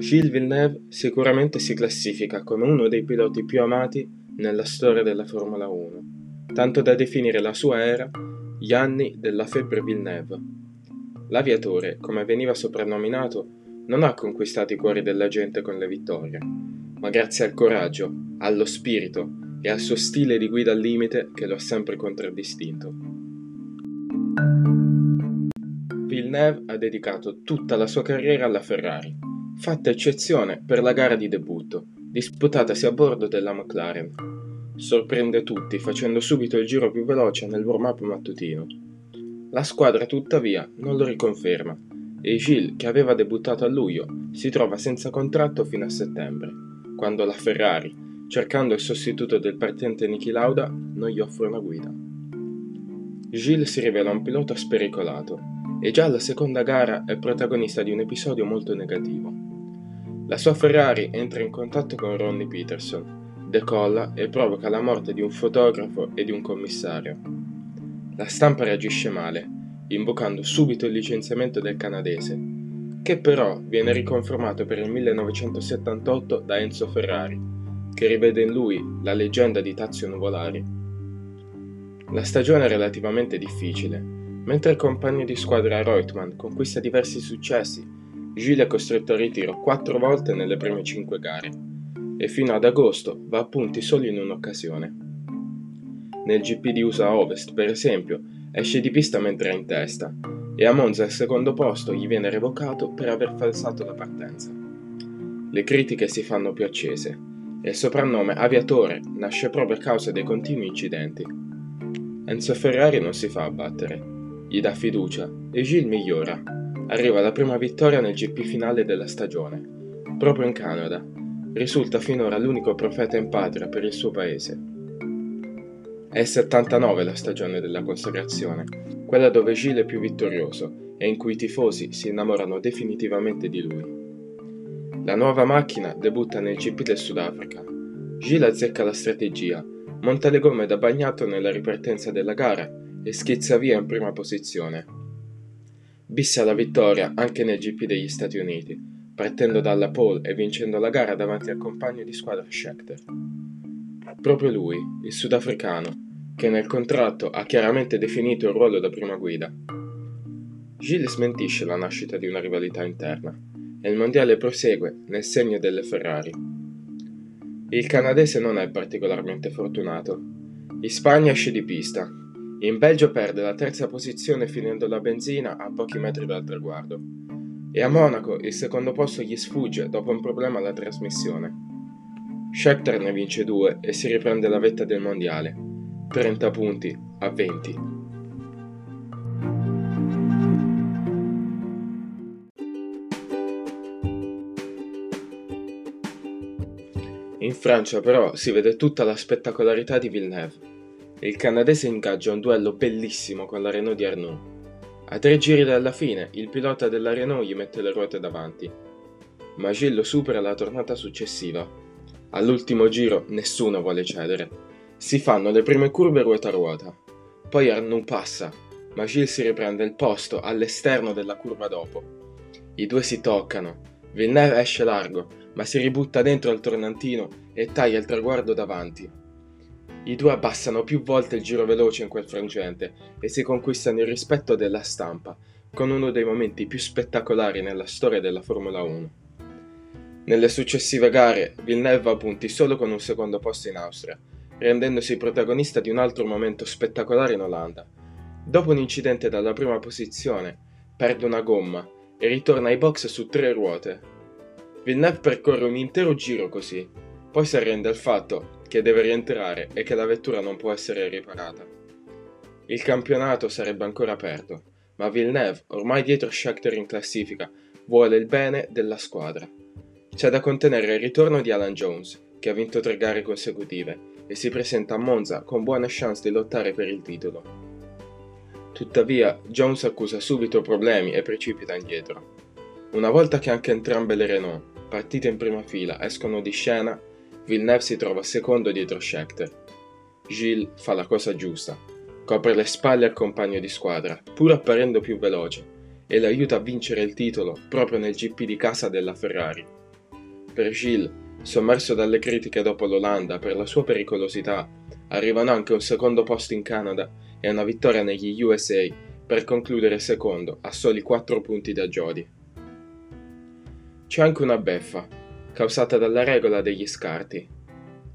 Gilles Villeneuve sicuramente si classifica come uno dei piloti più amati nella storia della Formula 1, tanto da definire la sua era gli anni della febbre Villeneuve. L'aviatore, come veniva soprannominato, non ha conquistato i cuori della gente con le vittorie, ma grazie al coraggio, allo spirito e al suo stile di guida al limite che lo ha sempre contraddistinto. Villeneuve ha dedicato tutta la sua carriera alla Ferrari fatta eccezione per la gara di debutto, disputatasi a bordo della McLaren. Sorprende tutti facendo subito il giro più veloce nel warm-up mattutino. La squadra tuttavia non lo riconferma e Gilles, che aveva debuttato a luglio, si trova senza contratto fino a settembre, quando la Ferrari, cercando il sostituto del partente Niki Lauda, non gli offre una guida. Gilles si rivela un pilota spericolato e già alla seconda gara è protagonista di un episodio molto negativo. La sua Ferrari entra in contatto con Ronnie Peterson, decolla e provoca la morte di un fotografo e di un commissario. La stampa reagisce male, invocando subito il licenziamento del canadese, che però viene riconfermato per il 1978 da Enzo Ferrari, che rivede in lui la leggenda di Tazio Nuvolari. La stagione è relativamente difficile, mentre il compagno di squadra Reutemann conquista diversi successi Gilles è costretto al ritiro quattro volte nelle prime cinque gare e fino ad agosto va a punti solo in un'occasione. Nel GP di USA Ovest, per esempio, esce di pista mentre è in testa e a Monza il secondo posto gli viene revocato per aver falsato la partenza. Le critiche si fanno più accese e il soprannome aviatore nasce proprio a causa dei continui incidenti. Enzo Ferrari non si fa abbattere, gli dà fiducia e Gilles migliora arriva la prima vittoria nel GP finale della stagione, proprio in Canada. Risulta finora l'unico profeta in patria per il suo paese. È il 79 la stagione della consacrazione, quella dove Gilles è più vittorioso e in cui i tifosi si innamorano definitivamente di lui. La nuova macchina debutta nel GP del Sudafrica. Gilles azzecca la strategia, monta le gomme da bagnato nella ripartenza della gara e schizza via in prima posizione Bisse alla vittoria anche nel GP degli Stati Uniti, partendo dalla pole e vincendo la gara davanti al compagno di squadra Schechter. Proprio lui, il sudafricano, che nel contratto ha chiaramente definito il ruolo da prima guida. Gilles smentisce la nascita di una rivalità interna e il mondiale prosegue nel segno delle Ferrari. Il canadese non è particolarmente fortunato. In Spagna esce di pista, in Belgio perde la terza posizione finendo la benzina a pochi metri dal traguardo. E a Monaco il secondo posto gli sfugge dopo un problema alla trasmissione. Schechter ne vince due e si riprende la vetta del mondiale. 30 punti a 20. Francia però si vede tutta la spettacolarità di Villeneuve il canadese ingaggia un duello bellissimo con la Renault di Arnaud. A tre giri dalla fine, il pilota della Renault gli mette le ruote davanti. Ma Gilles lo supera la tornata successiva. All'ultimo giro nessuno vuole cedere. Si fanno le prime curve ruota a ruota. Poi Arnaud passa, ma Gilles si riprende il posto all'esterno della curva dopo. I due si toccano. Villeneuve esce largo, ma si ributta dentro al tornantino e taglia il traguardo davanti. I due abbassano più volte il giro veloce in quel frangente e si conquistano il rispetto della stampa, con uno dei momenti più spettacolari nella storia della Formula 1. Nelle successive gare, Villeneuve va a punti solo con un secondo posto in Austria, rendendosi protagonista di un altro momento spettacolare in Olanda. Dopo un incidente dalla prima posizione, perde una gomma e ritorna ai box su tre ruote. Villeneuve percorre un intero giro così, poi si arrende al fatto che deve rientrare e che la vettura non può essere riparata. Il campionato sarebbe ancora aperto, ma Villeneuve, ormai dietro Schechter in classifica, vuole il bene della squadra. C'è da contenere il ritorno di Alan Jones, che ha vinto tre gare consecutive e si presenta a Monza con buone chance di lottare per il titolo. Tuttavia, Jones accusa subito problemi e precipita indietro. Una volta che anche entrambe le Renault, partite in prima fila, escono di scena, Villeneuve si trova secondo dietro Schechter. Gilles fa la cosa giusta, copre le spalle al compagno di squadra, pur apparendo più veloce, e l'aiuta a vincere il titolo proprio nel GP di casa della Ferrari. Per Gilles, sommerso dalle critiche dopo l'Olanda per la sua pericolosità, arrivano anche un secondo posto in Canada e una vittoria negli USA per concludere secondo a soli 4 punti da Jody. C'è anche una beffa, causata dalla regola degli scarti.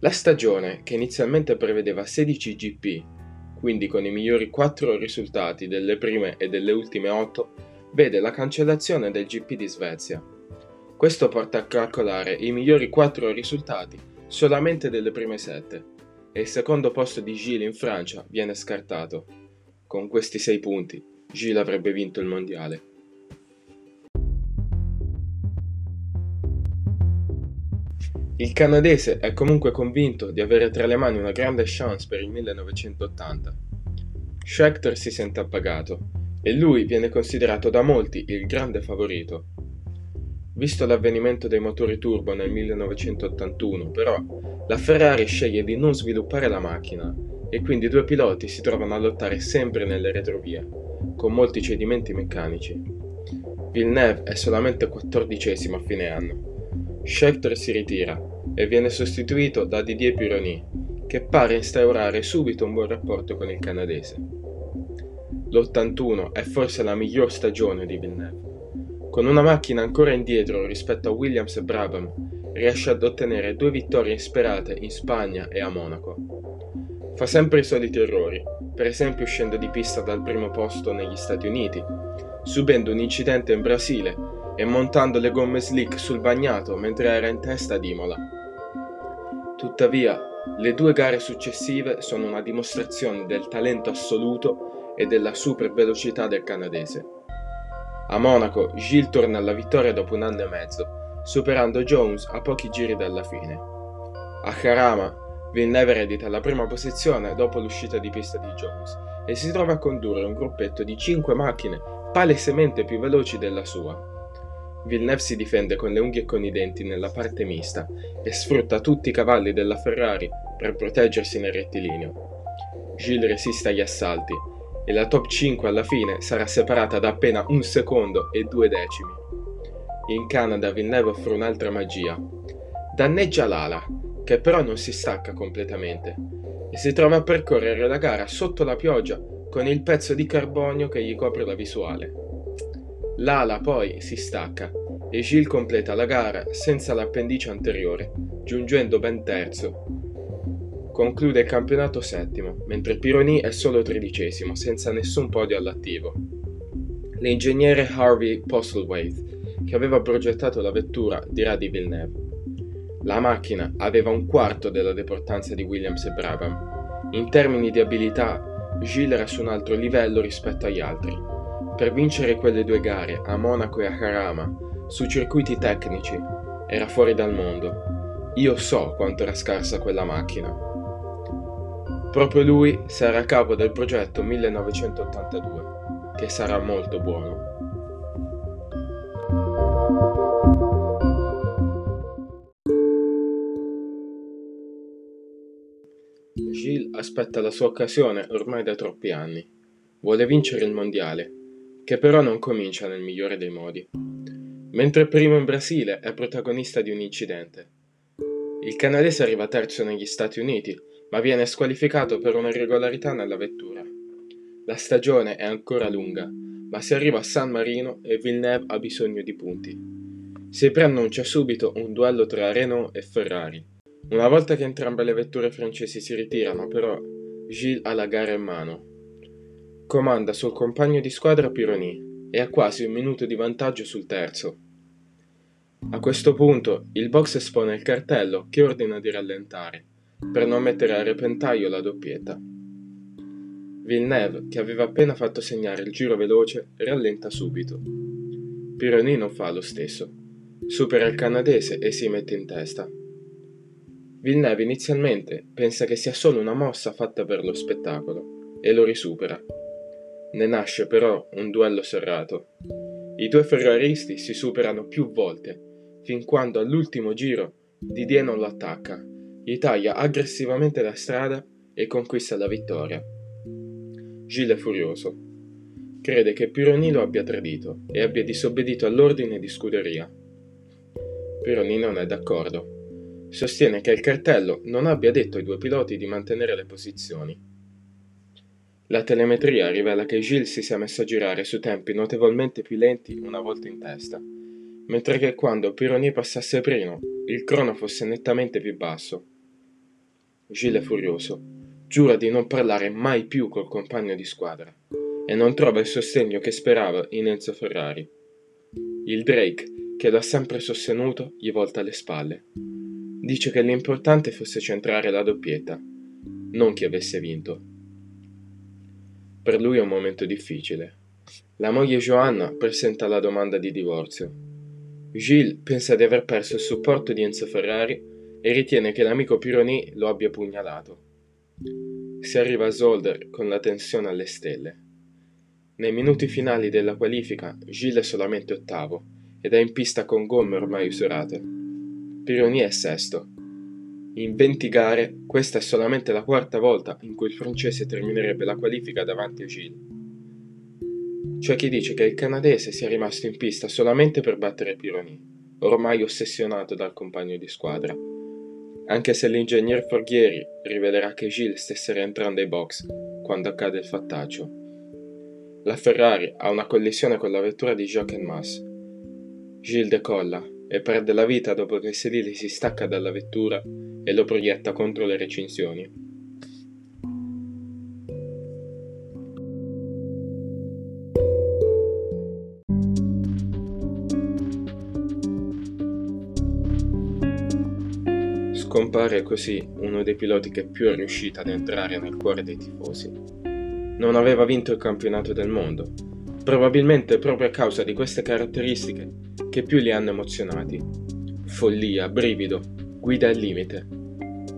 La stagione, che inizialmente prevedeva 16 GP, quindi con i migliori 4 risultati delle prime e delle ultime 8, vede la cancellazione del GP di Svezia. Questo porta a calcolare i migliori 4 risultati solamente delle prime 7 e il secondo posto di Gilles in Francia viene scartato. Con questi 6 punti, Gilles avrebbe vinto il mondiale. Il canadese è comunque convinto di avere tra le mani una grande chance per il 1980. Schechter si sente appagato e lui viene considerato da molti il grande favorito. Visto l'avvenimento dei motori turbo nel 1981, però, la Ferrari sceglie di non sviluppare la macchina e quindi i due piloti si trovano a lottare sempre nelle retrovie, con molti cedimenti meccanici. Villeneuve è solamente quattordicesimo a fine anno Schechter si ritira e viene sostituito da Didier Pironi, che pare instaurare subito un buon rapporto con il canadese. L'81 è forse la miglior stagione di Villeneuve. Con una macchina ancora indietro rispetto a Williams e Brabham, riesce ad ottenere due vittorie insperate in Spagna e a Monaco. Fa sempre i soliti errori, per esempio uscendo di pista dal primo posto negli Stati Uniti, subendo un incidente in Brasile e montando le gomme slick sul bagnato mentre era in testa ad Imola. Tuttavia, le due gare successive sono una dimostrazione del talento assoluto e della super velocità del canadese. A Monaco, Gilles torna alla vittoria dopo un anno e mezzo, superando Jones a pochi giri dalla fine. A Karama, Villeneuve eredita la prima posizione dopo l'uscita di pista di Jones e si trova a condurre un gruppetto di 5 macchine palesemente più veloci della sua. Villeneuve si difende con le unghie e con i denti nella parte mista e sfrutta tutti i cavalli della Ferrari per proteggersi nel rettilineo. Gilles resiste agli assalti e la top 5 alla fine sarà separata da appena un secondo e due decimi. In Canada Villeneuve offre un'altra magia. Danneggia l'ala, che però non si stacca completamente, e si trova a percorrere la gara sotto la pioggia con il pezzo di carbonio che gli copre la visuale. L'ala poi si stacca e Gilles completa la gara senza l'appendice anteriore, giungendo ben terzo. Conclude il campionato settimo, mentre Pironi è solo tredicesimo, senza nessun podio all'attivo. L'ingegnere Harvey Postlewaite, che aveva progettato la vettura, dirà di Villeneuve. La macchina aveva un quarto della deportanza di Williams e Brabham. In termini di abilità, Gilles era su un altro livello rispetto agli altri per vincere quelle due gare, a Monaco e a Karama, su circuiti tecnici, era fuori dal mondo. Io so quanto era scarsa quella macchina. Proprio lui sarà a capo del progetto 1982, che sarà molto buono. Gilles aspetta la sua occasione ormai da troppi anni. Vuole vincere il mondiale che però non comincia nel migliore dei modi. Mentre primo in Brasile è protagonista di un incidente. Il canadese arriva terzo negli Stati Uniti, ma viene squalificato per una irregolarità nella vettura. La stagione è ancora lunga, ma si arriva a San Marino e Villeneuve ha bisogno di punti. Si preannuncia subito un duello tra Renault e Ferrari. Una volta che entrambe le vetture francesi si ritirano, però, Gilles ha la gara in mano Comanda sul compagno di squadra Pironi e ha quasi un minuto di vantaggio sul terzo. A questo punto il box espone il cartello che ordina di rallentare, per non mettere a repentaglio la doppietta. Villeneuve, che aveva appena fatto segnare il giro veloce, rallenta subito. Pironi non fa lo stesso. Supera il canadese e si mette in testa. Villeneuve inizialmente pensa che sia solo una mossa fatta per lo spettacolo e lo risupera. Ne nasce però un duello serrato. I due ferraristi si superano più volte, fin quando all'ultimo giro Didier non lo attacca, gli taglia aggressivamente la strada e conquista la vittoria. Gilles è furioso. Crede che Pironi lo abbia tradito e abbia disobbedito all'ordine di scuderia. Pironi non è d'accordo. Sostiene che il cartello non abbia detto ai due piloti di mantenere le posizioni. La telemetria rivela che Gilles si sia messo a girare su tempi notevolmente più lenti una volta in testa, mentre che quando Pironi passasse primo, il crono fosse nettamente più basso. Gilles è furioso. Giura di non parlare mai più col compagno di squadra e non trova il sostegno che sperava in Enzo Ferrari. Il Drake, che lo ha sempre sostenuto, gli volta le spalle. Dice che l'importante fosse centrare la doppietta, non chi avesse vinto. Per lui è un momento difficile. La moglie Joanna presenta la domanda di divorzio. Gilles pensa di aver perso il supporto di Enzo Ferrari e ritiene che l'amico Pironi lo abbia pugnalato. Si arriva a Zolder con la tensione alle stelle. Nei minuti finali della qualifica Gilles è solamente ottavo ed è in pista con gomme ormai usurate. Pironi è sesto. In 20 gare questa è solamente la quarta volta in cui il francese terminerebbe la qualifica davanti a Gilles. C'è chi dice che il canadese sia rimasto in pista solamente per battere Pironi, ormai ossessionato dal compagno di squadra anche se l'ingegner Forghieri rivelerà che Gilles stesse rientrando ai box quando accade il fattaccio. La Ferrari ha una collisione con la vettura di Jacques Mas. Gilles decolla e perde la vita dopo che il sedile si stacca dalla vettura e lo proietta contro le recinzioni. Scompare così uno dei piloti che più è riuscito ad entrare nel cuore dei tifosi. Non aveva vinto il campionato del mondo, probabilmente proprio a causa di queste caratteristiche che più li hanno emozionati. Follia, brivido, guida al limite.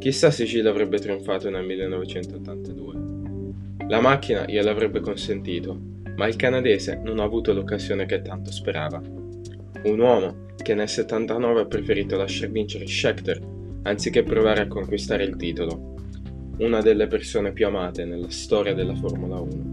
Chissà se Gilles avrebbe trionfato nel 1982. La macchina gliel'avrebbe consentito, ma il canadese non ha avuto l'occasione che tanto sperava. Un uomo che nel 79 ha preferito lasciar vincere Schechter anziché provare a conquistare il titolo, una delle persone più amate nella storia della Formula 1.